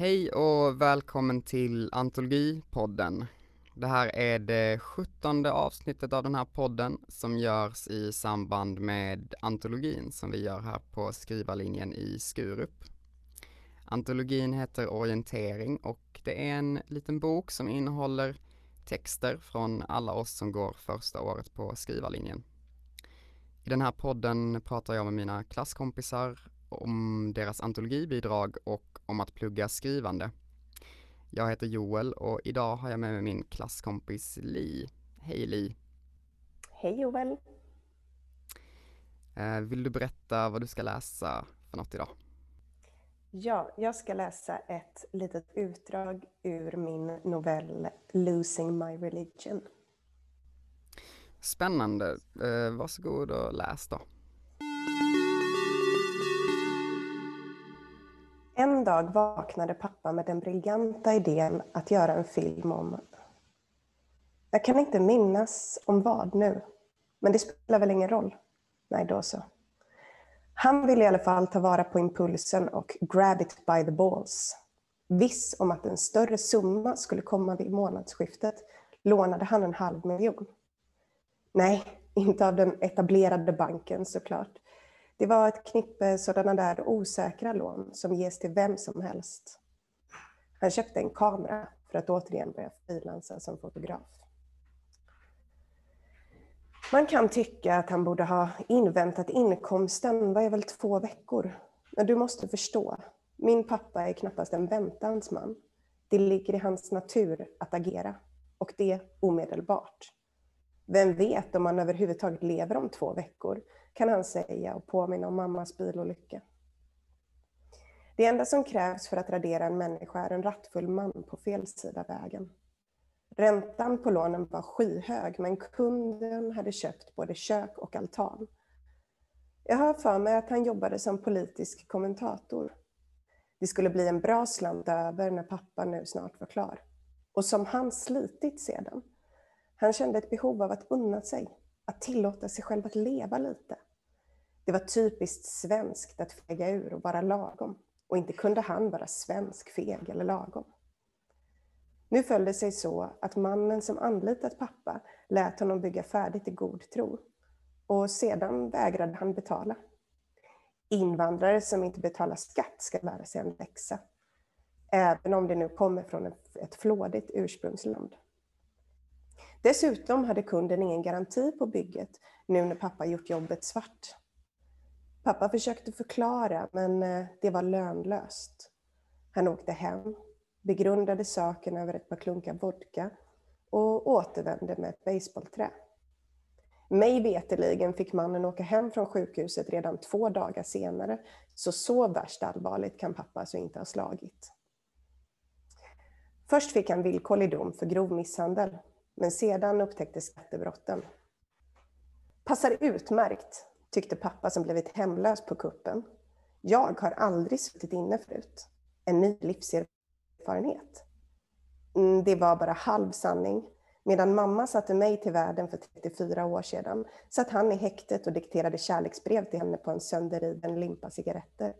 Hej och välkommen till Antologipodden. Det här är det sjuttonde avsnittet av den här podden som görs i samband med antologin som vi gör här på skrivarlinjen i Skurup. Antologin heter Orientering och det är en liten bok som innehåller texter från alla oss som går första året på skrivarlinjen. I den här podden pratar jag med mina klasskompisar om deras antologibidrag och om att plugga skrivande. Jag heter Joel och idag har jag med mig min klasskompis Li. Hej Li! Hej Joel! Eh, vill du berätta vad du ska läsa för något idag? Ja, jag ska läsa ett litet utdrag ur min novell Losing My Religion. Spännande. Eh, varsågod och läs då. En dag vaknade pappa med den briljanta idén att göra en film om... Jag kan inte minnas om vad nu, men det spelar väl ingen roll? Nej, då så. Han ville i alla fall ta vara på impulsen och grab it by the balls. Viss om att en större summa skulle komma vid månadsskiftet lånade han en halv miljon. Nej, inte av den etablerade banken såklart. Det var ett knippe sådana där osäkra lån som ges till vem som helst. Han köpte en kamera för att återigen börja frilansa som fotograf. Man kan tycka att han borde ha inväntat inkomsten, vad är väl två veckor? Men du måste förstå, min pappa är knappast en väntans man. Det ligger i hans natur att agera, och det omedelbart. Vem vet om han överhuvudtaget lever om två veckor, kan han säga och påminna om mammas bilolycka. Det enda som krävs för att radera en människa är en rattfull man på fel sida vägen. Räntan på lånen var skyhög, men kunden hade köpt både kök och altan. Jag har för mig att han jobbade som politisk kommentator. Det skulle bli en bra slant över när pappa nu snart var klar. Och som han slitit sedan. Han kände ett behov av att unna sig, att tillåta sig själv att leva lite. Det var typiskt svenskt att fega ur och vara lagom. Och inte kunde han vara svensk, feg eller lagom. Nu föll det sig så att mannen som anlitat pappa lät honom bygga färdigt i god tro. Och sedan vägrade han betala. Invandrare som inte betalar skatt ska lära sig en läxa. Även om det nu kommer från ett flådigt ursprungsland. Dessutom hade kunden ingen garanti på bygget nu när pappa gjort jobbet svart. Pappa försökte förklara, men eh, det var lönlöst. Han åkte hem, begrundade saken över ett par klunkar vodka och återvände med ett baseballträ. Mig veteligen fick mannen åka hem från sjukhuset redan två dagar senare, så så värst allvarligt kan pappa alltså inte ha slagit. Först fick han villkorlig dom för grov misshandel, men sedan upptäcktes skattebrotten. Passar utmärkt, tyckte pappa som blivit hemlös på kuppen. Jag har aldrig suttit inne förut. En ny livserfarenhet. Mm, det var bara halv sanning. Medan mamma satte mig till världen för 34 år sedan satt han i häktet och dikterade kärleksbrev till henne på en sönderriven limpa cigaretter.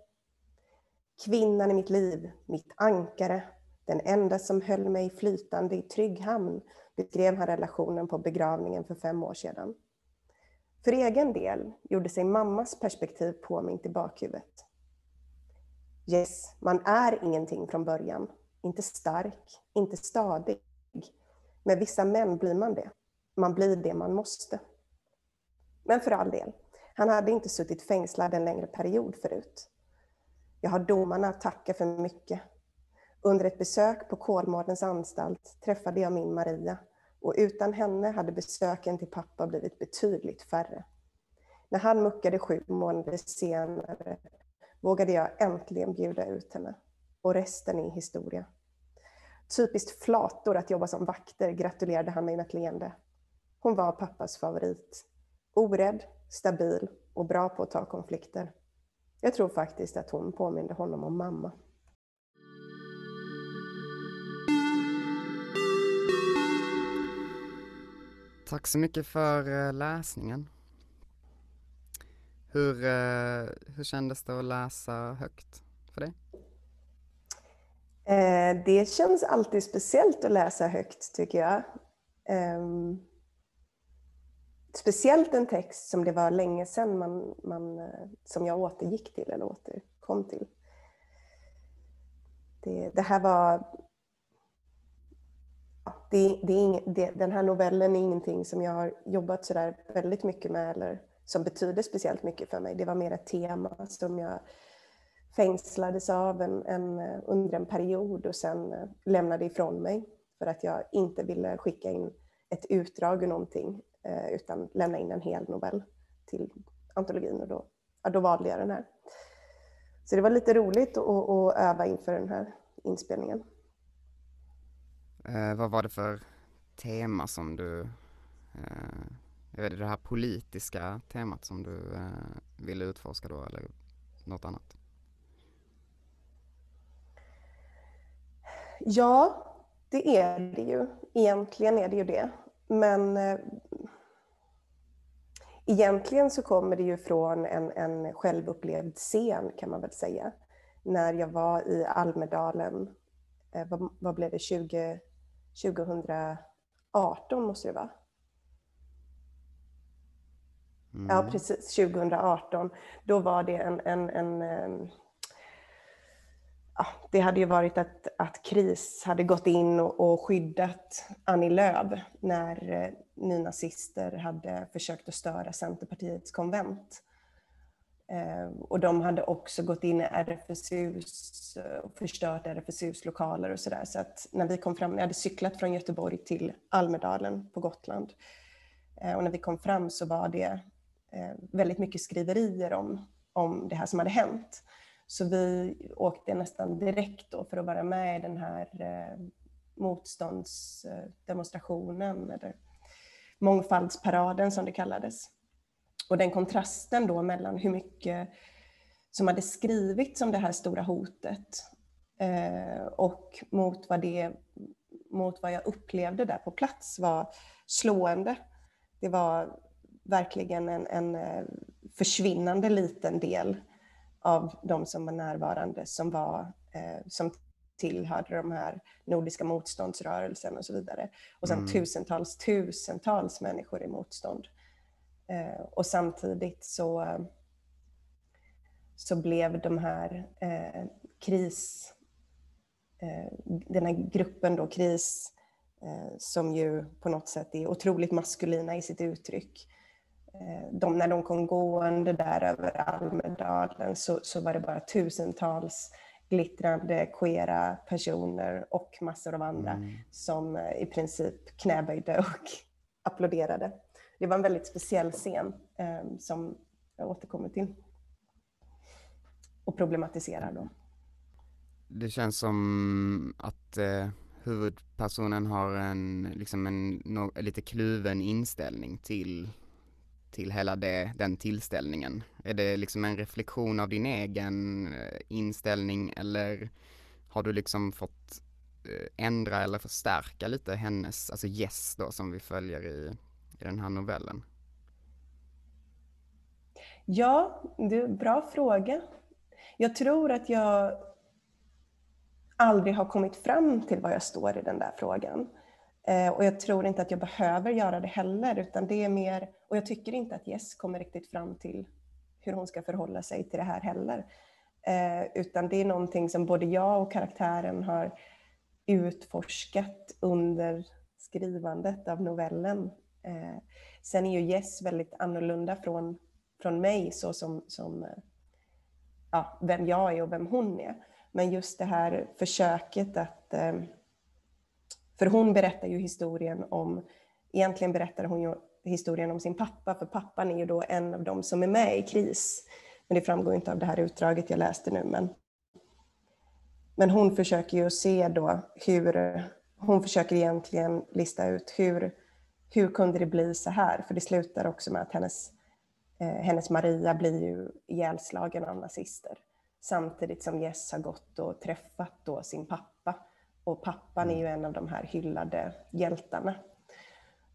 Kvinnan i mitt liv, mitt ankare, den enda som höll mig flytande i trygg hamn, beskrev han relationen på begravningen för fem år sedan. För egen del gjorde sig mammas perspektiv påmint i bakhuvudet. Yes, man är ingenting från början. Inte stark, inte stadig. Med vissa män blir man det. Man blir det man måste. Men för all del, han hade inte suttit fängslad en längre period förut. Jag har domarna att tacka för mycket. Under ett besök på Kolmårdens anstalt träffade jag min Maria och utan henne hade besöken till pappa blivit betydligt färre. När han muckade sju månader senare vågade jag äntligen bjuda ut henne. Och resten är historia. Typiskt flator att jobba som vakter, gratulerade han mig med ett leende. Hon var pappas favorit. Orädd, stabil och bra på att ta konflikter. Jag tror faktiskt att hon påminde honom om mamma. Tack så mycket för eh, läsningen. Hur, eh, hur kändes det att läsa högt för dig? Eh, det känns alltid speciellt att läsa högt tycker jag. Ehm, speciellt en text som det var länge sedan man, man, som jag återgick till eller återkom till. Det, det här var... Det, det är ing, det, den här novellen är ingenting som jag har jobbat så där väldigt mycket med eller som betyder speciellt mycket för mig. Det var mer ett tema som jag fängslades av en, en, under en period och sen eh, lämnade ifrån mig för att jag inte ville skicka in ett utdrag ur någonting eh, utan lämna in en hel novell till antologin och då, ja, då valde jag den här. Så det var lite roligt att, att öva inför den här inspelningen. Eh, vad var det för tema som du, eh, är det det här politiska temat som du eh, ville utforska då eller något annat? Ja, det är det ju. Egentligen är det ju det. Men eh, egentligen så kommer det ju från en, en självupplevd scen kan man väl säga. När jag var i Almedalen, eh, vad, vad blev det, 20, 2018 måste det vara. Mm. Ja, precis, 2018. Då var det en, en, en, en ja, det hade ju varit att, att KRIS hade gått in och, och skyddat Annie Lööf när eh, nynazister hade försökt att störa Centerpartiets konvent. Eh, och de hade också gått in i RFSUs eh, och förstört RFSUs lokaler och sådär. Så att när vi kom fram, jag hade cyklat från Göteborg till Almedalen på Gotland. Eh, och när vi kom fram så var det väldigt mycket skriverier om, om det här som hade hänt. Så vi åkte nästan direkt då för att vara med i den här motståndsdemonstrationen eller mångfaldsparaden som det kallades. Och den kontrasten då mellan hur mycket som hade skrivits om det här stora hotet eh, och mot vad, det, mot vad jag upplevde där på plats var slående. Det var verkligen en, en eh, försvinnande liten del av de som var närvarande som, var, eh, som tillhörde de här nordiska motståndsrörelsen och så vidare. Och sen mm. tusentals, tusentals människor i motstånd. Eh, och samtidigt så, så blev de här eh, kris, eh, den här gruppen då, KRIS, eh, som ju på något sätt är otroligt maskulina i sitt uttryck, Eh, de, när de kom gående där över Almedalen så, så var det bara tusentals glittrande queera personer och massor av andra mm. som eh, i princip knäböjde och applåderade. Det var en väldigt speciell scen eh, som jag återkommer till och problematiserar då. Det känns som att eh, huvudpersonen har en, liksom en no, lite kluven inställning till till hela det, den tillställningen? Är det liksom en reflektion av din egen eh, inställning eller har du liksom fått eh, ändra eller förstärka lite hennes, alltså Yes då som vi följer i, i den här novellen? Ja, det bra fråga. Jag tror att jag aldrig har kommit fram till vad jag står i den där frågan. Eh, och jag tror inte att jag behöver göra det heller, utan det är mer, och jag tycker inte att Jess kommer riktigt fram till hur hon ska förhålla sig till det här heller. Eh, utan det är någonting som både jag och karaktären har utforskat under skrivandet av novellen. Eh, sen är ju Jess väldigt annorlunda från, från mig, så som, som eh, ja, vem jag är och vem hon är. Men just det här försöket att eh, för hon berättar ju historien om, egentligen berättar hon ju historien om sin pappa, för pappan är ju då en av dem som är med i KRIS. Men det framgår inte av det här utdraget jag läste nu. Men, men hon försöker ju se då hur, hon försöker egentligen lista ut hur, hur kunde det bli så här? För det slutar också med att hennes, eh, hennes Maria blir ju ihjälslagen av nazister. Samtidigt som Jess har gått och träffat då sin pappa och pappan är ju en av de här hyllade hjältarna.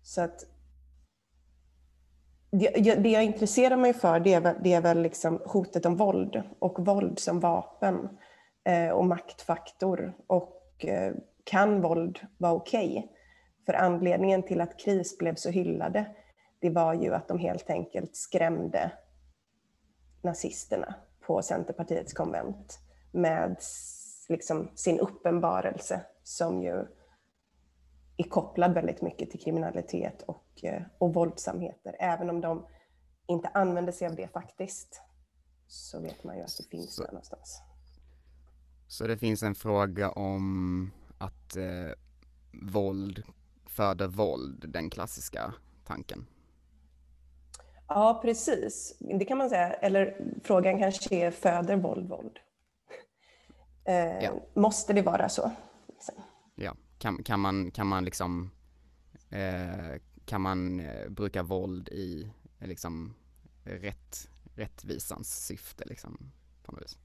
Så att det, det jag intresserar mig för det är väl, det är väl liksom hotet om våld och våld som vapen eh, och maktfaktor och och eh, kan våld vara okej? Okay? För anledningen till att KRIS blev så hyllade, det var ju att de helt enkelt skrämde nazisterna på Centerpartiets konvent med liksom sin uppenbarelse som ju är kopplad väldigt mycket till kriminalitet och, eh, och våldsamheter. Även om de inte använder sig av det faktiskt så vet man ju att det finns så, där någonstans. Så det finns en fråga om att eh, våld föder våld, den klassiska tanken? Ja, precis. Det kan man säga. Eller frågan kanske är, föder våld våld? Eh, ja. Måste det vara så? Ja, kan, kan, man, kan man liksom eh, kan man eh, bruka våld i liksom rätt, rättvisans syfte liksom på något vis?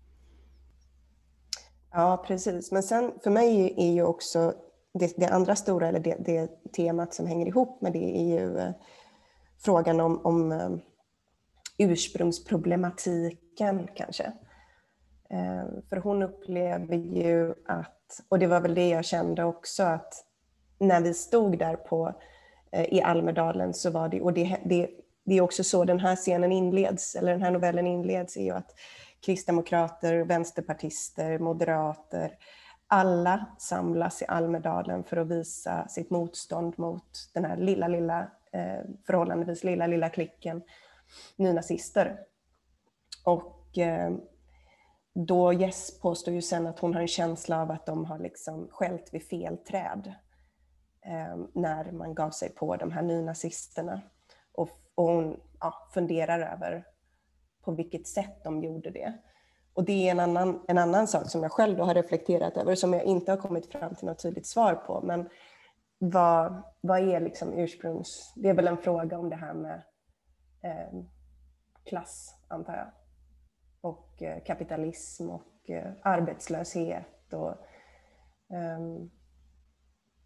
Ja, precis. Men sen för mig är ju också det, det andra stora, eller det, det, temat som hänger ihop med det är ju eh, frågan om, om eh, ursprungsproblematiken kanske. Eh, för hon upplever ju att, och det var väl det jag kände också, att när vi stod där på, i Almedalen så var det, och det, det, det är också så den här scenen inleds, eller den här novellen inleds, är ju att kristdemokrater, vänsterpartister, moderater, alla samlas i Almedalen för att visa sitt motstånd mot den här lilla, lilla, eh, förhållandevis lilla, lilla klicken nynazister. Och eh, då Jess påstår ju sen att hon har en känsla av att de har liksom skällt vid fel träd eh, när man gav sig på de här nynazisterna. Och, och hon ja, funderar över på vilket sätt de gjorde det. Och det är en annan, en annan sak som jag själv då har reflekterat över, som jag inte har kommit fram till något tydligt svar på. Men vad, vad är liksom ursprungs... Det är väl en fråga om det här med eh, klass, antar jag. Och eh, kapitalism och eh, arbetslöshet och eh,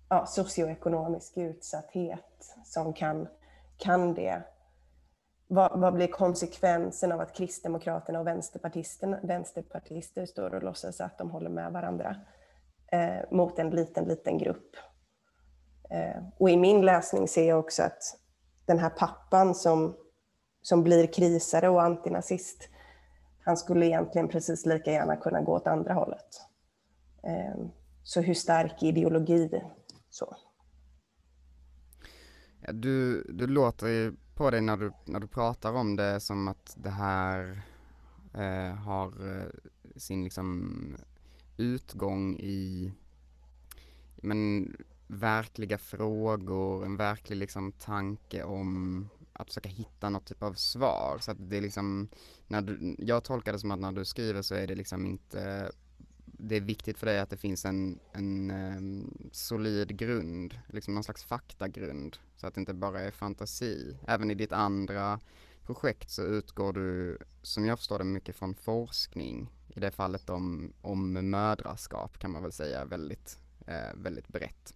ja, socioekonomisk utsatthet som kan, kan det vad, vad, blir konsekvensen av att Kristdemokraterna och vänsterpartister står och låtsas att de håller med varandra eh, mot en liten, liten grupp? Eh, och i min läsning ser jag också att den här pappan som, som blir krisare och antinazist, han skulle egentligen precis lika gärna kunna gå åt andra hållet. Eh, så hur stark ideologi så? Ja, du, du låter ju på dig när du, när du pratar om det som att det här eh, har eh, sin liksom utgång i men verkliga frågor, en verklig liksom tanke om att försöka hitta något typ av svar. Så att det är liksom, när du, jag tolkar det som att när du skriver så är det liksom inte det är viktigt för dig att det finns en, en um, solid grund, liksom någon slags faktagrund, så att det inte bara är fantasi. Även i ditt andra projekt så utgår du, som jag förstår det, mycket från forskning. I det fallet om, om mödraskap kan man väl säga väldigt, eh, väldigt brett.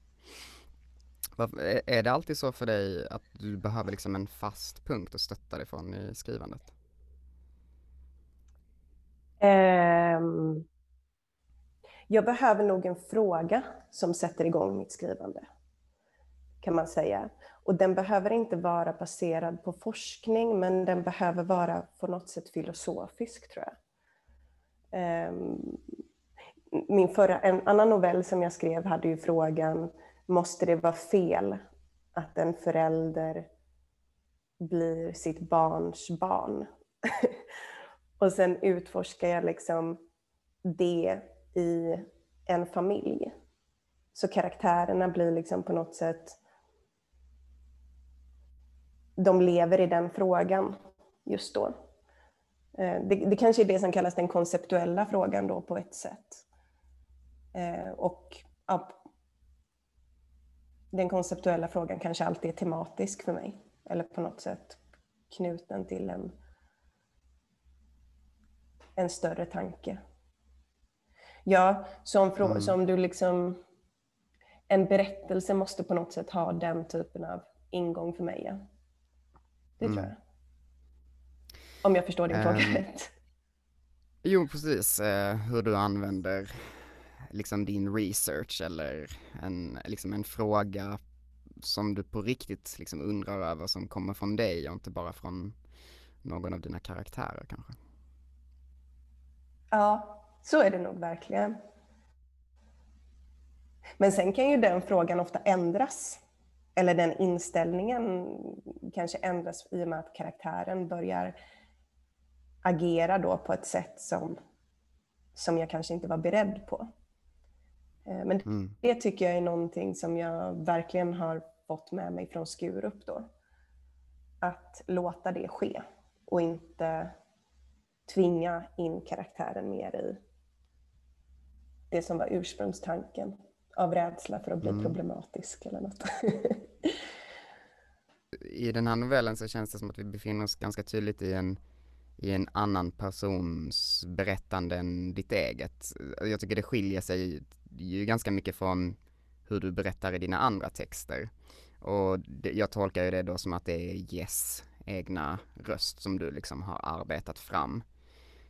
Är det alltid så för dig att du behöver liksom en fast punkt att stötta dig från i skrivandet? Um jag behöver nog en fråga som sätter igång mitt skrivande, kan man säga. Och den behöver inte vara baserad på forskning, men den behöver vara på något sätt filosofisk, tror jag. Ehm, min förra, en annan novell som jag skrev hade ju frågan, måste det vara fel att en förälder blir sitt barns barn? och sen utforskar jag liksom det i en familj. Så karaktärerna blir liksom på något sätt, de lever i den frågan just då. Eh, det, det kanske är det som kallas den konceptuella frågan då på ett sätt. Eh, och ja, den konceptuella frågan kanske alltid är tematisk för mig, eller på något sätt knuten till en, en större tanke. Ja, som, mm. som du liksom... En berättelse måste på något sätt ha den typen av ingång för mig. Ja. Det mm. tror jag. Om jag förstår din um, fråga rätt. Jo, precis. Eh, hur du använder liksom din research eller en, liksom en fråga som du på riktigt liksom undrar över som kommer från dig och inte bara från någon av dina karaktärer kanske? Ja, så är det nog verkligen. Men sen kan ju den frågan ofta ändras. Eller den inställningen kanske ändras i och med att karaktären börjar agera då på ett sätt som, som jag kanske inte var beredd på. Eh, men mm. det tycker jag är någonting som jag verkligen har fått med mig från Skurup då. Att låta det ske och inte tvinga in karaktären mer i det som var ursprungstanken av rädsla för att bli mm. problematisk eller något. I den här novellen så känns det som att vi befinner oss ganska tydligt i en, i en annan persons berättande än ditt eget. Jag tycker det skiljer sig ju ganska mycket från hur du berättar i dina andra texter. Och det, jag tolkar ju det då som att det är Yes egna röst som du liksom har arbetat fram.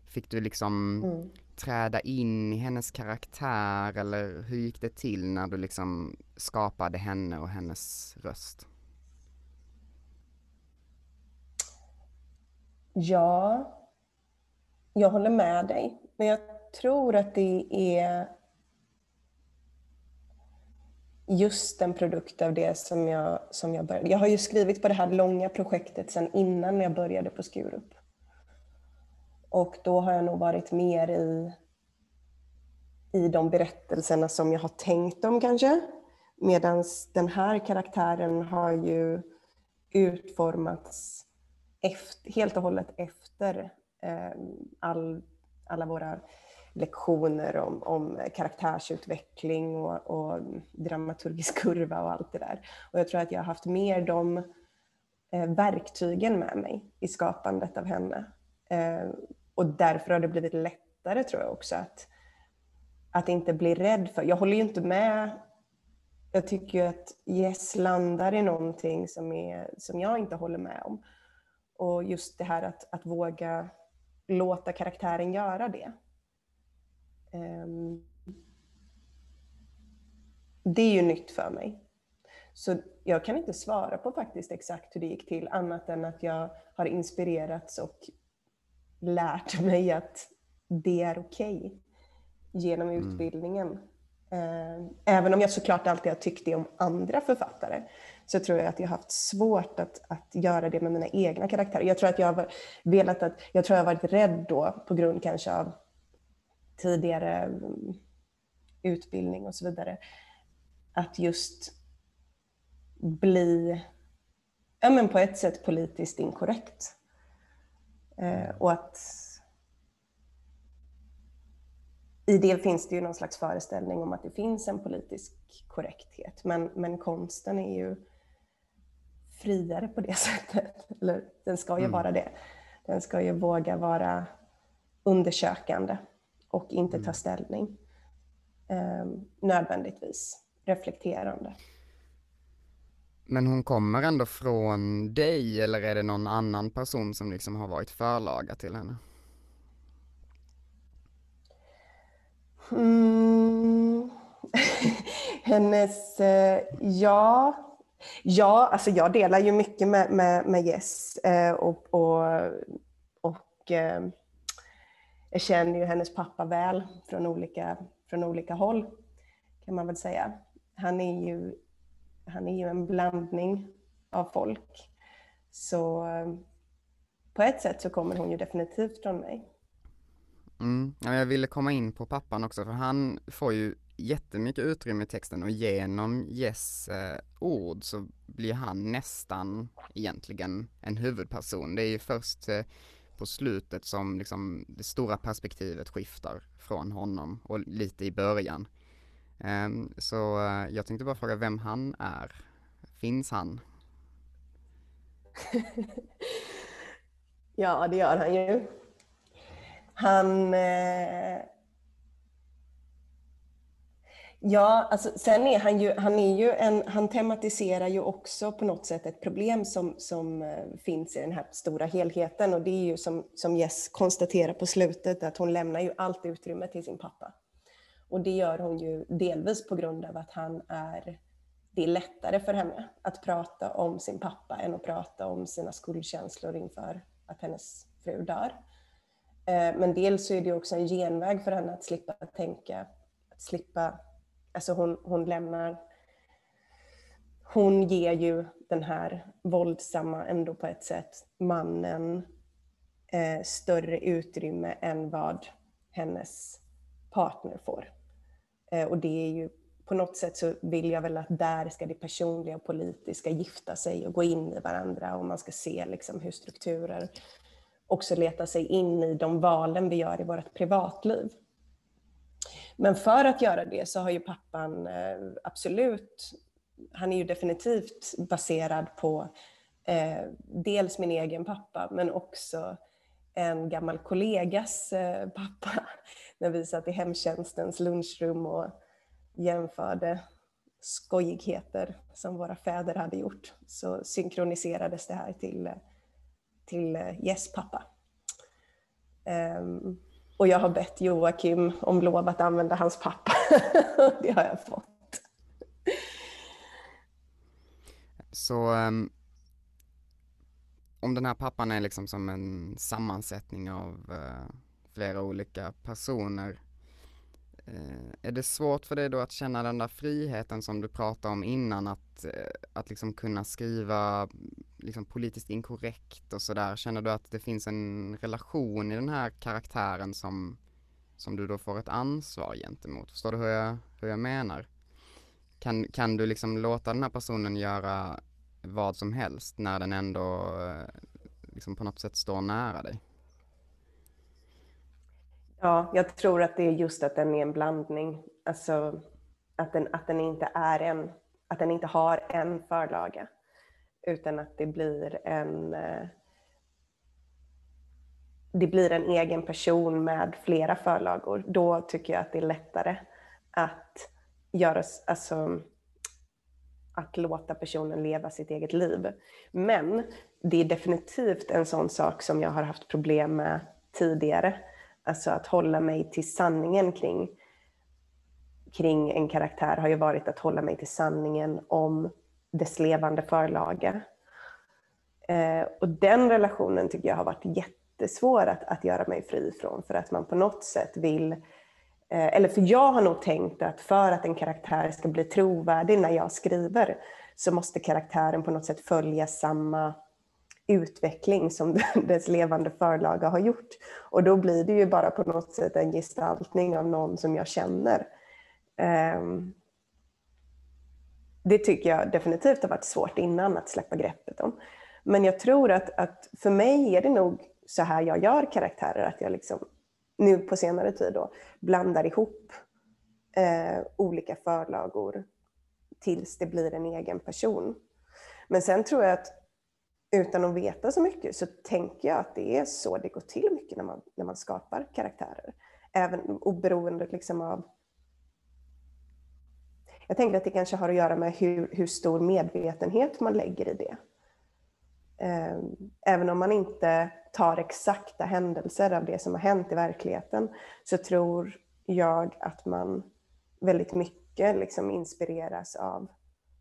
Fick du liksom mm träda in i hennes karaktär eller hur gick det till när du liksom skapade henne och hennes röst? Ja, jag håller med dig. Men jag tror att det är just en produkt av det som jag, som jag började. Jag har ju skrivit på det här långa projektet sedan innan jag började på Skurup. Och då har jag nog varit mer i, i de berättelserna som jag har tänkt om kanske. Medan den här karaktären har ju utformats efter, helt och hållet efter eh, all, alla våra lektioner om, om karaktärsutveckling och, och, dramaturgisk kurva och allt det där. Och jag tror att jag har haft mer de eh, verktygen med mig i skapandet av henne. Eh, och därför har det blivit lättare tror jag också att, att inte bli rädd för, jag håller ju inte med jag tycker att Yes landar i någonting som, är, som jag inte håller med om. Och just det här att, att våga låta karaktären göra det. Um, det är ju nytt för mig. Så jag kan inte svara på faktiskt exakt hur det gick till annat än att jag har inspirerats och lärt mig att det är okej okay genom mm. utbildningen. Mm. Även om jag såklart alltid har tyckt det om andra författare så tror jag att jag har haft svårt att, att göra det med mina egna karaktärer. Jag tror att jag har velat att, jag tror jag varit rädd då på grund kanske av tidigare mm, utbildning och så vidare. Att just bli, ja men på ett sätt politiskt inkorrekt. Eh, och att i det finns det ju någon slags föreställning om att det finns en politisk korrekthet. Men, men konsten är ju friare på det sättet. Eller den ska ju mm. vara det. Den ska ju våga vara undersökande och inte ta mm. ställning. Eh, nödvändigtvis reflekterande. Men hon kommer ändå från dig eller är det någon annan person som liksom har varit förlaga till henne? Mm. Hennes, eh, ja, ja, alltså jag delar ju mycket med, med, med Jess eh, och, och, och eh, jag känner ju hennes pappa väl från olika, från olika håll kan man väl säga. Han är ju han är ju en blandning av folk. Så eh, på ett sätt så kommer hon ju definitivt från mig. Mm. Jag ville komma in på pappan också för han får ju jättemycket utrymme i texten och genom Jess eh, ord så blir han nästan egentligen en huvudperson. Det är ju först eh, på slutet som liksom det stora perspektivet skiftar från honom och lite i början. Um, så uh, jag tänkte bara fråga vem han är. Finns han? ja, det gör han ju. Han... Eh... Ja, alltså, sen är han ju, han är ju en, han tematiserar ju också på något sätt ett problem som, som eh, finns i den här stora helheten och det är ju som, som Jess konstaterar på slutet att hon lämnar ju allt utrymme till sin pappa. Och det gör hon ju delvis på grund av att han är det är lättare för henne att prata om sin pappa än att prata om sina skuldkänslor inför att hennes fru dör. Eh, men dels så är det också en genväg för henne att slippa tänka, att slippa, alltså hon, hon lämnar, hon ger ju den här våldsamma ändå på ett sätt mannen eh, större utrymme än vad hennes partner får. Eh, och det är ju på något sätt så vill jag väl att där ska det personliga och politiska gifta sig och gå in i varandra och man ska se liksom hur strukturer också leta sig in i de valen vi gör i vårt privatliv. Men för att göra det så har ju pappan eh, absolut, han är ju definitivt baserad på eh, dels min egen pappa men också en gammal kollegas eh, pappa när vi satt i hemtjänstens lunchrum och jämförde skojigheter som våra fäder hade gjort så synkroniserades det här till, till eh, Yes pappa. Um, och jag har bett Joakim om lov att använda hans pappa. det har jag fått. Så um, om den här pappan är liksom som en sammansättning av uh, flera olika personer Eh, är det svårt för dig då att känna den där friheten som du pratade om innan att, eh, att liksom kunna skriva liksom politiskt inkorrekt och sådär? Känner du att det finns en relation i den här karaktären som, som du då får ett ansvar gentemot? Förstår du hur jag, hur jag menar? Kan, kan du liksom låta den här personen göra vad som helst när den ändå eh, liksom på något sätt står nära dig? Ja, jag tror att det är just att den är en blandning. Alltså att den, att den inte är en, att den inte har en förlaga. Utan att det blir en eh, det blir en egen person med flera förlagor. Då tycker jag att det är lättare att göra, alltså, att låta personen leva sitt eget liv. Men det är definitivt en sån sak som jag har haft problem med tidigare Alltså att hålla mig till sanningen kring, kring en karaktär har ju varit att hålla mig till sanningen om dess levande förlaga. Eh, och den relationen tycker jag har varit jättesvår att, att göra mig fri från för att man på något sätt vill eh, eller för jag har nog tänkt att för att en karaktär ska bli trovärdig när jag skriver så måste karaktären på något sätt följa samma utveckling som dess levande förlaga har gjort. Och då blir det ju bara på något sätt en gestaltning av någon som jag känner. Ehm, det tycker jag definitivt har varit svårt innan att släppa greppet om. Men jag tror att, att för mig är det nog så här jag gör karaktärer, att jag liksom, nu på senare tid då, blandar ihop eh, olika förlagor tills det blir en egen person. Men sen tror jag att utan att veta så mycket så tänker jag att det är så det går till mycket när man, när man skapar karaktärer. Även oberoende liksom av... Jag tänker att det kanske har att göra med hur, hur stor medvetenhet man lägger i det. Ehm, även om man inte tar exakta händelser av det som har hänt i verkligheten så tror jag att man väldigt mycket liksom inspireras av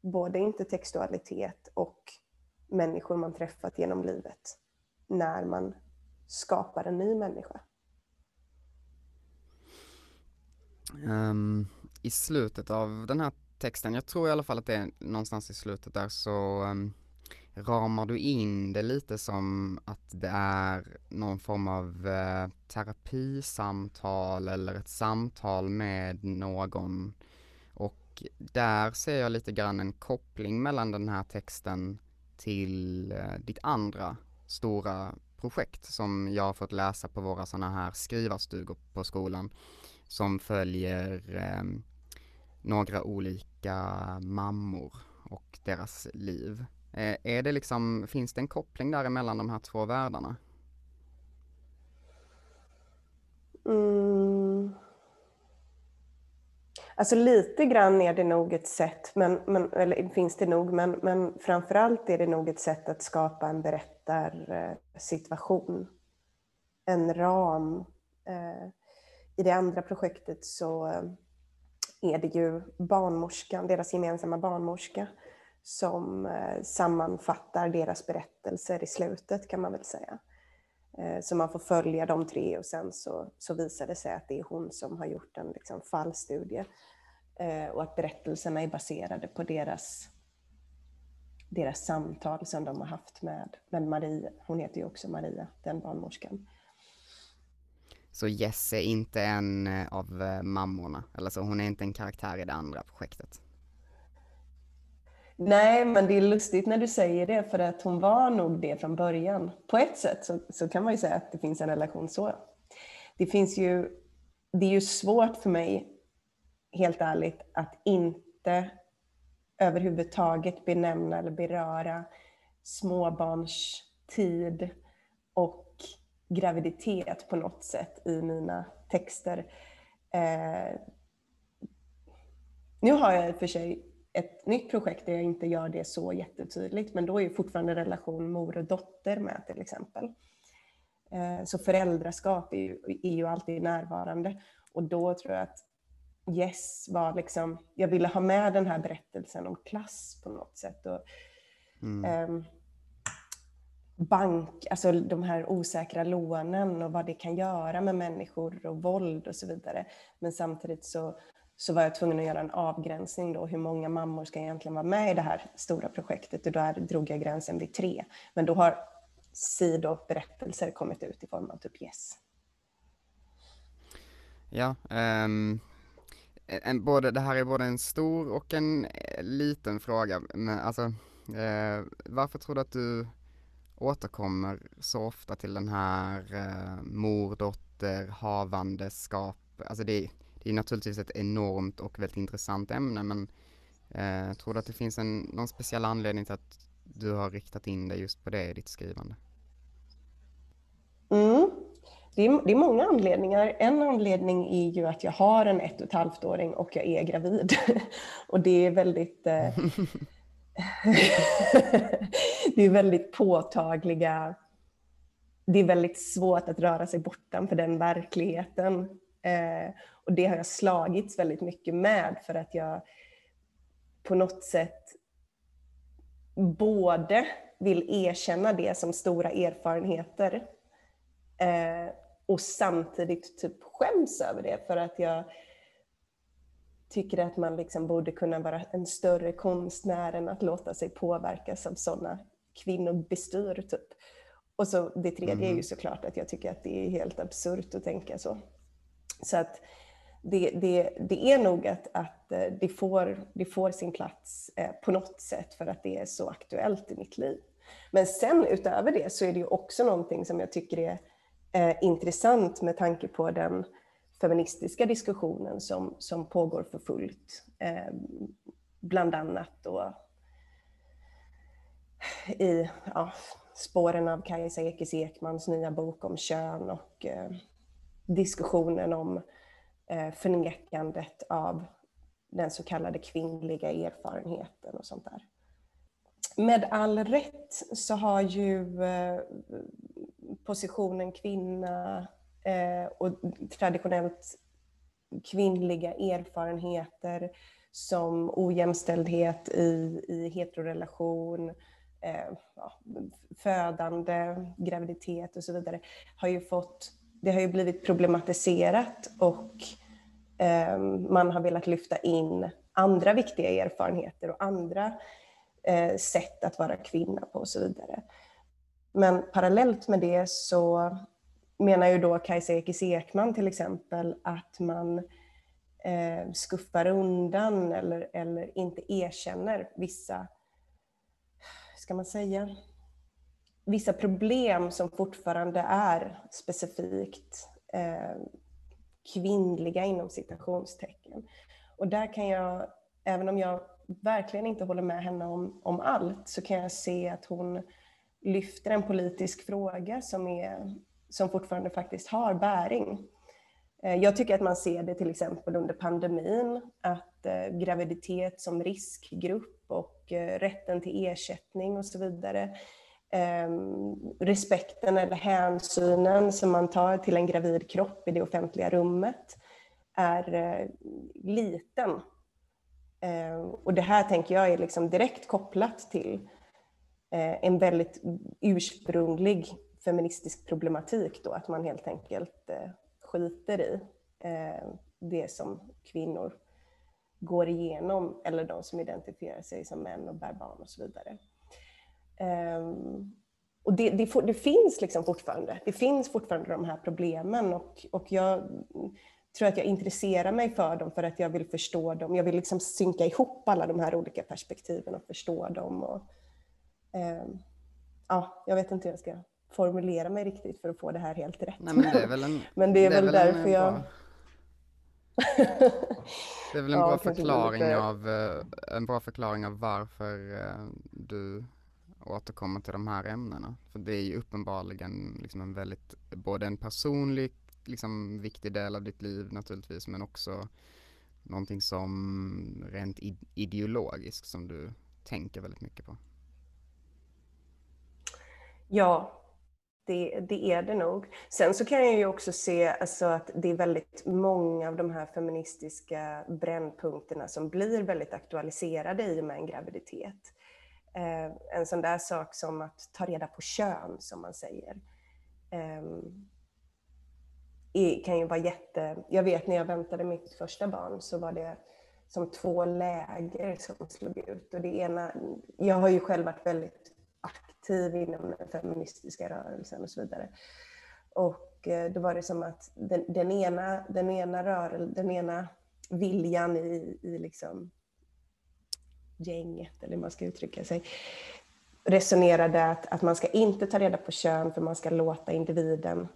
både intertextualitet och människor man träffat genom livet när man skapar en ny människa? Um, I slutet av den här texten, jag tror i alla fall att det är någonstans i slutet där så um, ramar du in det lite som att det är någon form av uh, terapisamtal eller ett samtal med någon och där ser jag lite grann en koppling mellan den här texten till eh, ditt andra stora projekt som jag har fått läsa på våra sådana här skrivarstugor på skolan som följer eh, några olika mammor och deras liv. Eh, är det liksom, finns det en koppling däremellan de här två världarna? Mm. Alltså lite grann är det nog ett sätt, men, men, eller finns det nog, men, men framförallt är det nog ett sätt att skapa en berättarsituation. En ram. Eh, I det andra projektet så, är det ju barnmorskan, deras gemensamma barnmorska, som eh, sammanfattar deras berättelser i slutet kan man väl säga. Eh, så man får följa de tre och sen så, så visar det sig att det är hon som har gjort en liksom, fallstudie eh, och att berättelserna är baserade på deras, deras samtal som de har haft med, med Maria. Hon heter ju också Maria, den barnmorskan. Så Jess är inte en eh, av eh, mammorna, eller så hon är inte en karaktär i det andra projektet? Nej, men det är lustigt när du säger det för att hon var nog det från början. På ett sätt så, så kan man ju säga att det finns en relation så. Det finns ju, det är ju svårt för mig, helt ärligt, att inte överhuvudtaget benämna eller beröra småbarnstid och graviditet på något sätt i mina texter. Eh, nu har jag i och för sig ett nytt projekt där jag inte gör det så jättetydligt, men då är ju fortfarande relation mor och dotter med till exempel. Eh, så föräldraskap är ju, är ju alltid närvarande och då tror jag att Yes var liksom, jag ville ha med den här berättelsen om klass på något sätt. Och, mm. um, bank, alltså de här osäkra lånen och vad det kan göra med människor och våld och så vidare. Men samtidigt så, så var jag tvungen att göra en avgränsning då, hur många mammor ska egentligen vara med i det här stora projektet och där drog jag gränsen vid tre. Men då har sidoberättelser kommit ut i form av typ yes. Ja, um, en, både, det här är både en stor och en eh, liten fråga, men alltså uh, varför tror du att du återkommer så ofta till den här eh, uh, mor, dotter, havandeskap, alltså det det är naturligtvis ett enormt och väldigt intressant ämne men eh, tror du att det finns en, någon speciell anledning till att du har riktat in dig just på det i ditt skrivande? Mm. Det är, det är, många anledningar. En anledning är ju att jag har en ett och ett halvt åring och jag är gravid. och det är väldigt eh, det är väldigt påtagliga det är väldigt svårt att röra sig bortanför den verkligheten. Eh, och det har jag slagits väldigt mycket med för att jag på något sätt både vill erkänna det som stora erfarenheter eh, och samtidigt typ skäms över det för att jag tycker att man liksom borde kunna vara en större konstnär än att låta sig påverkas av sådana kvinnobestyr. Typ. Och så det tredje mm. är ju mm. såklart att jag tycker att det är helt absurt att tänka så. Så att det, det, det är nog att, att eh, det, får, det får sin plats eh, på något sätt för att det är så aktuellt i mitt liv. Men sen utöver det så är det ju också någonting som jag tycker är eh, intressant med tanke på den feministiska diskussionen som, som pågår för fullt. Eh, bland annat då i ja, spåren av Kajsa Ekis Ekmans nya bok om kön och eh, diskussionen om eh, Eh, förnekandet av den så kallade kvinnliga erfarenheten och sånt där. Med all rätt så har ju eh, positionen kvinna eh, och traditionellt kvinnliga erfarenheter som ojämställdhet i, i heterorelation, eh, ja, födande, graviditet och så vidare har ju fått det har ju blivit problematiserat och eh, man har velat lyfta in andra viktiga erfarenheter och andra eh, sätt att vara kvinna på och så vidare. Men parallellt med det så menar ju då Kajsa Ekis Ekman till exempel att man eh, skuffar undan eller, eller inte erkänner vissa, ska man säga, vissa problem som fortfarande är specifikt eh, kvinnliga inom citationstecken. Och där kan jag, även om jag verkligen inte håller med henne om, om allt, så kan jag se att hon lyfter en politisk fråga som, är, som fortfarande faktiskt har bäring. Eh, jag tycker att man ser det till exempel under pandemin, att eh, graviditet som riskgrupp och eh, rätten till ersättning och så vidare eh, respekten eller hänsynen som man tar till en gravid kropp i det offentliga rummet är eh, liten. Eh, och det här tänker jag är liksom direkt kopplat till eh, en väldigt ursprunglig feministisk problematik då, att man helt enkelt eh, skiter i eh, det som kvinnor går igenom eller de som identifierar sig som män och bär barn och så vidare. Um, och det, det, det, finns liksom fortfarande, det finns fortfarande de här problemen och, och jag tror att jag intresserar mig för dem för att jag vill förstå dem. Jag vill liksom synka ihop alla de här olika perspektiven och förstå dem. Och, um, ja, jag vet inte hur jag ska formulera mig riktigt för att få det här helt rätt. Nej, men det är väl, en, men det är, det är väl, därför jag... Bra det är väl en ja, bra förklaring lite... av, eh, en bra förklaring av varför eh, du återkomma till de här ämnena. För det är ju uppenbarligen liksom en väldigt, både en personlig, liksom viktig del av ditt liv naturligtvis, men också någonting som rent ideologiskt som du tänker väldigt mycket på. Ja, det, det, är det nog. Sen så kan jag ju också se alltså, att det är väldigt många av de här feministiska brännpunkterna som blir väldigt aktualiserade i och med en graviditet. Eh, en sån där sak som att ta reda på kön, som man säger. Eh, kan ju vara jätte... Jag vet när jag väntade mitt första barn så var det som två läger som slog ut. Och det ena, jag har ju själv varit väldigt aktiv inom den feministiska rörelsen och så vidare. Och eh, då var det som att den, den ena, den ena, rörel, den ena viljan i, i liksom gänget, eller hur man ska uttrycka sig, resonerade att, att man ska inte ta reda på kön för man ska låta individen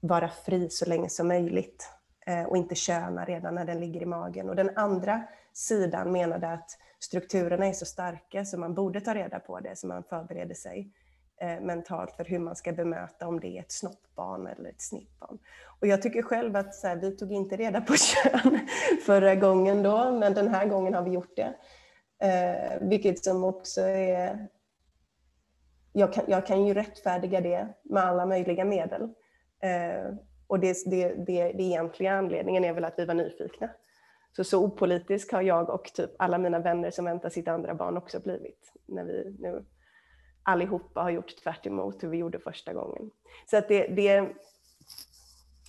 vara fri så länge som möjligt eh, och inte köna redan när den ligger i magen. Och den andra sidan menade att strukturerna är så starka så man borde ta reda på det så man förbereder sig eh, mentalt för hur man ska bemöta om det är ett snoppbarn eller ett snippbarn. Och jag tycker själv att så här, vi tog inte reda på kön förra gången då, men den här gången har vi gjort det. Eh, vilket som också är... Jag kan, jag kan ju rättfärdiga det med alla möjliga medel. Eh, och det, det, det, det egentliga anledningen är väl att vi var nyfikna. Så, så opolitisk har jag och typ alla mina vänner som väntar sitt andra barn också blivit. När vi nu allihopa har gjort tvärt hur vi gjorde första gången. Så att det, det,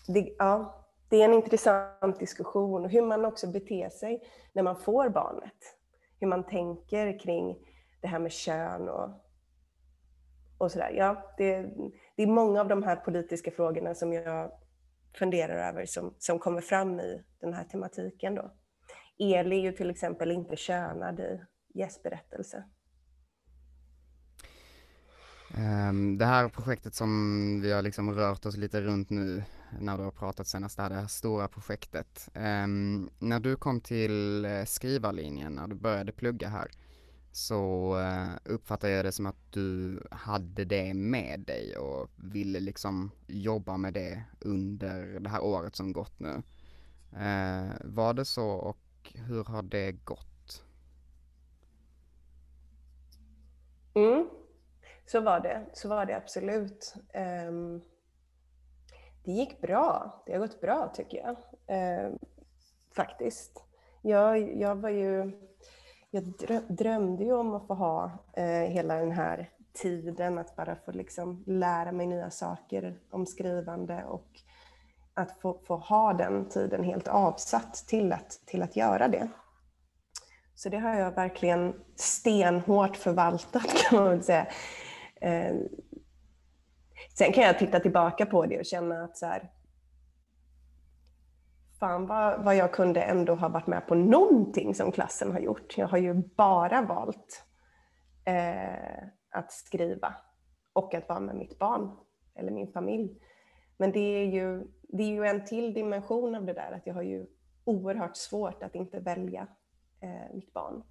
det, ja, det är en intressant diskussion. Hur man också beter sig när man får barnet. Hur man tänker kring det här med kön och, och sådär. Ja, det, det är många av de här politiska frågorna som jag funderar över som, som kommer fram i den här tematiken. Då. Eli är ju till exempel inte könad i gästberättelse. Ehm, det här projektet som vi har liksom rört oss lite runt nu när du har pratat senast, det här stora projektet. Um, när du kom till eh, skrivarlinjen, när du började plugga här, så uh, uppfattade jag det som att du hade det med dig och ville liksom jobba med det under det här året som gått nu. Uh, var det så och hur har det gått? Mm. Så var det, så var det absolut. Um, det gick bra. Det har gått bra tycker jag. Eh, faktiskt. Jag, jag var ju... Jag drömde ju om att få ha eh, hela den här tiden, att bara få liksom lära mig nya saker om skrivande och att få, få ha den tiden helt avsatt till att, till att göra det. Så det har jag verkligen stenhårt förvaltat kan man väl säga. Eh, sen kan jag titta tillbaka på det och känna att så här, fan vad, vad jag kunde ändå ha varit med på någonting som klassen har gjort. Jag har ju bara valt eh, att skriva och att vara med mitt barn eller min familj. Men det är, ju, det är ju en till dimension av det där att jag har ju oerhört svårt att inte välja eh, mitt barn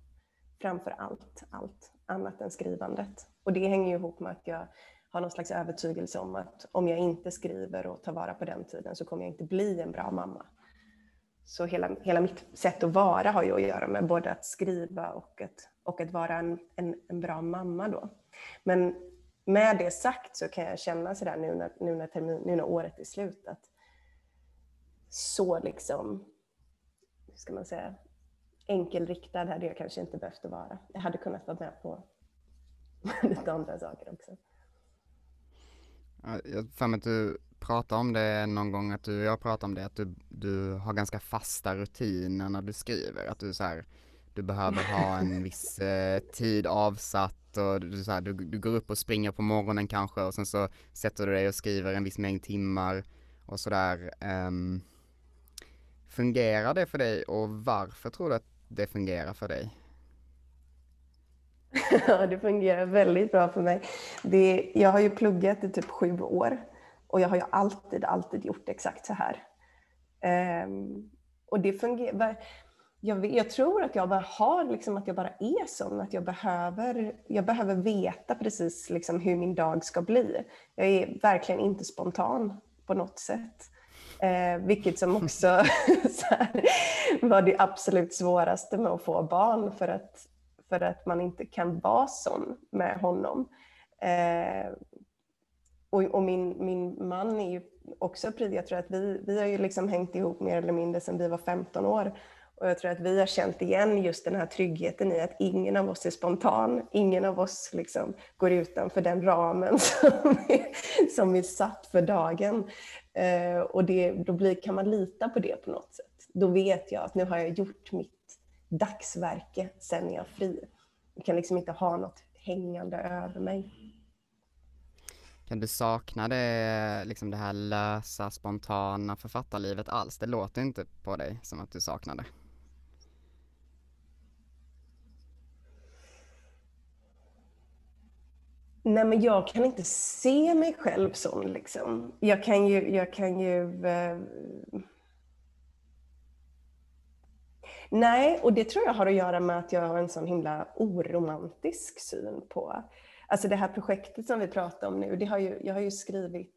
framför allt, allt annat än skrivandet. Och det hänger ju ihop med att jag har någon slags övertygelse om att om jag inte skriver och tar vara på den tiden så kommer jag inte bli en bra mamma. Så hela, hela mitt sätt att vara har ju att göra med både att skriva och att, och att vara en, en, en bra mamma då. Men med det sagt så kan jag känna sådär nu när, nu när, termin, nu när året är slut att så liksom, hur ska man säga, enkelriktad hade jag kanske inte behövt vara. Jag hade kunnat vara med på lite andra saker också. Jag för mig att du pratade om det någon gång, att du, jag pratade om det, att du, du har ganska fasta rutiner när du skriver, att du så här, du behöver ha en viss eh, tid avsatt och du, så här, du, du går upp och springer på morgonen kanske och sen så sätter du dig och skriver en viss mängd timmar och sådär. Um, fungerar det för dig och varför tror du att det fungerar för dig? Ja, det fungerar väldigt bra för mig. Det, jag har ju pluggat i typ sju år och jag har ju alltid, alltid gjort exakt så här. Um, och det fungerar. Jag, jag, tror att jag bara har, liksom, att jag bara är sån, att jag behöver, jag behöver veta precis liksom, hur min dag ska bli. Jag är verkligen inte spontan på något sätt. Eh, vilket som också här, var det absolut svåraste med att få barn för att, för att man inte kan vara sån med honom. Eh, och, och min, min man är ju också jag tror att vi, vi har ju liksom hängt ihop mer eller mindre sedan vi var 15 år. Och jag tror att vi har känt igen just den här tryggheten i att ingen av oss är spontan. Ingen av oss liksom går utanför den ramen som är, som är satt för dagen. Eh, och det, då blir, kan man lita på det på något sätt. Då vet jag att nu har jag gjort mitt dagsverke, sen är jag fri. Jag kan liksom inte ha något hängande över mig. Kan du sakna det, liksom det här lösa, spontana författarlivet alls? Det låter inte på dig som att du saknar det. Nej, men jag kan inte se mig själv sån. Liksom. Jag kan ju... Jag kan ju eh... Nej, och det tror jag har att göra med att jag har en sån himla oromantisk syn på... Alltså det här projektet som vi pratar om nu, det har ju, jag har ju skrivit...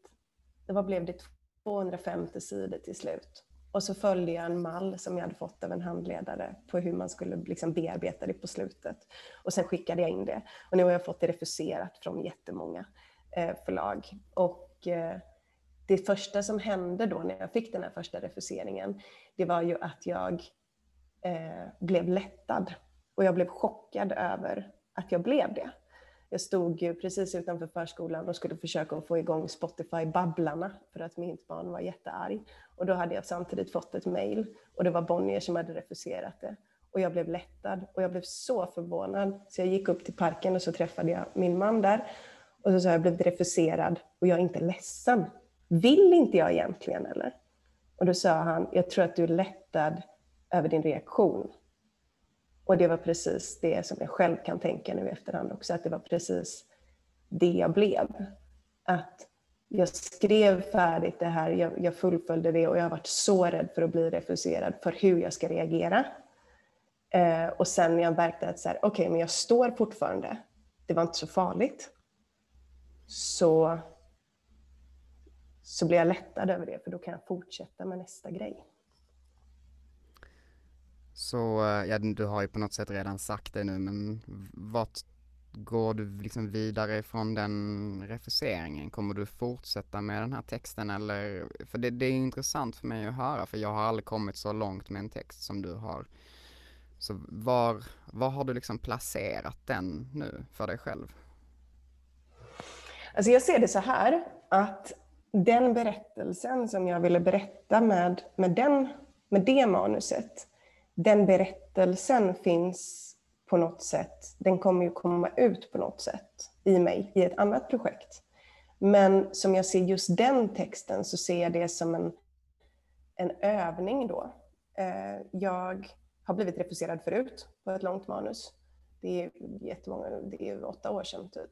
Vad blev det? 250 sidor till slut. Och så följde jag en mall som jag hade fått av en handledare på hur man skulle liksom bearbeta det på slutet. Och sen skickade jag in det. Och nu har jag fått det refuserat från jättemånga eh, förlag. Och eh, det första som hände då när jag fick den här första refuseringen, det var ju att jag eh, blev lättad. Och jag blev chockad över att jag blev det. Jag stod ju precis utanför förskolan och skulle försöka få igång Spotify-babblarna för att mitt barn var jättearg. Och då hade jag samtidigt fått ett mail och det var Bonnier som hade refuserat det. Och jag blev lättad och jag blev så förvånad. Så jag gick upp till parken och så träffade jag min man där. Och så sa jag, jag blev refuserad och jag är inte ledsen. Vill inte jag egentligen eller? Och då sa han, jag tror att du är lättad över din reaktion. Och det var precis det som jag själv kan tänka nu i efterhand också, att det var precis det jag blev. Att jag skrev färdigt det här, jag, jag fullföljde det och jag har varit så rädd för att bli refuserad för hur jag ska reagera. Eh, och sen när jag märkte att okej, okay, men jag står fortfarande, det var inte så farligt. Så, så blir jag lättad över det, för då kan jag fortsätta med nästa grej. Så, eh, ja du har ju på något sätt redan sagt det nu, men vart går du liksom vidare från den refuseringen? Kommer du fortsätta med den här texten eller? För det, det är intressant för mig att höra, för jag har aldrig kommit så långt med en text som du har. Så var, var har du liksom placerat den nu för dig själv? Alltså jag ser det så här, att den berättelsen som jag ville berätta med, med, den, med det manuset, den berättelsen finns på något sätt, den kommer ju komma ut på något sätt i mig i ett annat projekt. Men som jag ser just den texten så ser jag det som en, en övning då. Eh, jag har blivit refuserad förut på ett långt manus. Det är jättemånga, det är åtta år sedan typ.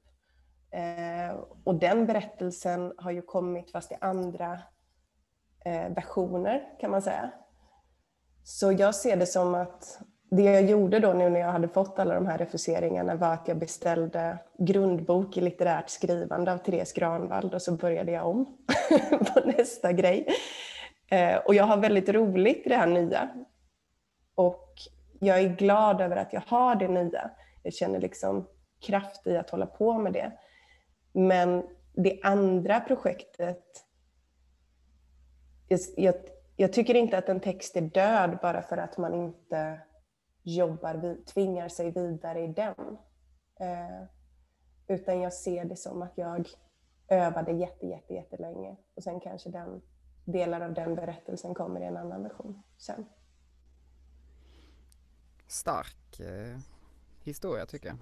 Eh, och den berättelsen har ju kommit fast i andra eh, versioner kan man säga. Så jag ser det som att det jag gjorde då nu när jag hade fått alla de här refuseringarna var att jag beställde grundbok i litterärt skrivande av Therese Granvald och så började jag om på nästa grej. Eh, och jag har väldigt roligt i det här nya. Och jag är glad över att jag har det nya. Jag känner liksom kraft i att hålla på med det. Men det andra projektet, jag, jag tycker inte att en text är död bara för att man inte jobbar, tvingar sig vidare i den. Eh, utan jag ser det som att jag övade jätte, jätte, jättelänge och sen kanske den, delar av den berättelsen kommer i en annan version sen. Stark eh, historia tycker jag.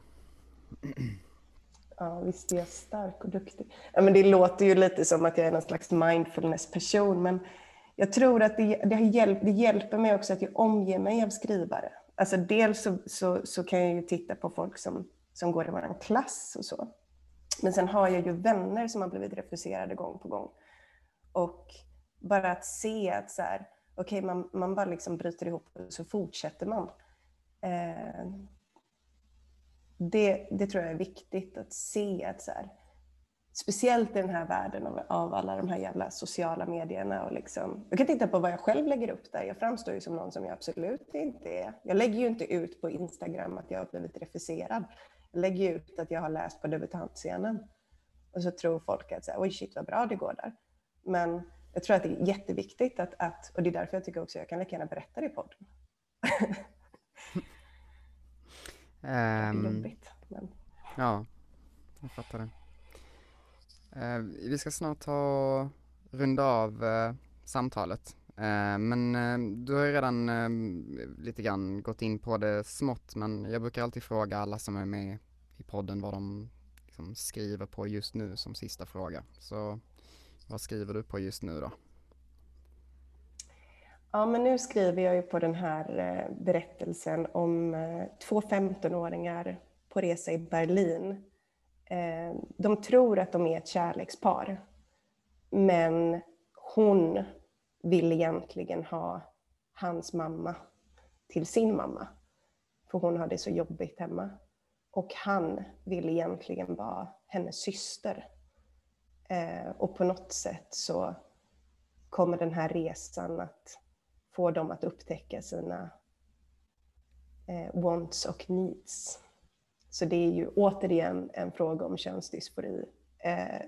Ja, visst är jag stark och duktig. Ja, men det låter ju lite som att jag är någon slags mindfulness-person, men jag tror att det, det, hjälp, det hjälper mig också att jag omger mig av skrivare. Alltså dels så, så, så kan jag ju titta på folk som, som går i vår klass och så. Men sen har jag ju vänner som har blivit refuserade gång på gång. Och bara att se att så här, okay, man, man bara liksom bryter ihop och så fortsätter man. Eh, det, det tror jag är viktigt att se att så här, speciellt i den här världen av, av, alla de här jävla sociala medierna. Och liksom, jag kan titta på vad jag själv lägger upp där. Jag framstår ju som någon som jag absolut inte är. Jag lägger ju inte ut på Instagram att jag har blivit refuserad. Jag lägger ut att jag har läst på debutantscenen. Och så tror folk att så här, oj shit vad bra det går där. Men jag tror att det är jätteviktigt att, att och det är därför jag tycker också att jag kan lika gärna berätta det i podden. Um, det är jobbigt, men... Ja, jag fattar det. Eh, vi ska snart ta runda av eh, samtalet. Eh, men du har ju redan lite grann gått in på det smått, men jag brukar alltid fråga alla som är med i podden vad de liksom skriver på just nu som sista fråga. Så vad skriver du på just nu då? Ja, men nu skriver jag ju på den här berättelsen om två 15-åringar på resa i Berlin Eh, de tror att de är ett kärlekspar. Men hon vill egentligen ha hans mamma till sin mamma. För hon har det så jobbigt hemma. Och han vill egentligen vara hennes syster. Eh, och på något sätt så kommer den här resan att få dem att upptäcka sina eh, wants och needs. Så det är ju återigen en fråga om könsdysfori, eh,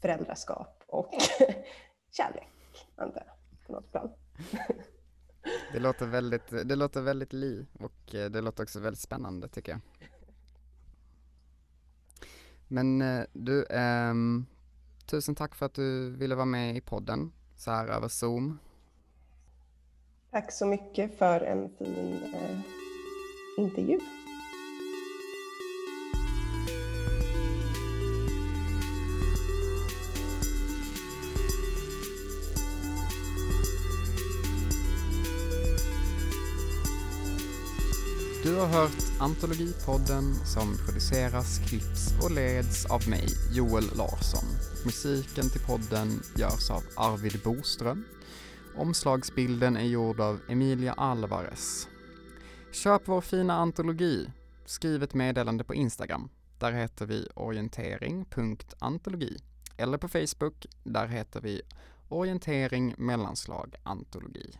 föräldraskap och kärlek, antar jag, på något plan. det, låter väldigt, det låter väldigt li och eh, det låter också väldigt spännande tycker jag. Men eh, du, eh, tusen tack för att du ville vara med i podden så här över Zoom. Tack så mycket för en fin eh, intervju. Du har hört Antologipodden som produceras, klipps och leds av mig, Joel Larsson. Musiken till podden görs av Arvid Boström. Omslagsbilden är gjord av Emilia Alvarez. Köp vår fina antologi. Skriv ett meddelande på Instagram. Där heter vi orientering.antologi. Eller på Facebook, där heter vi orientering mellanslag antologi.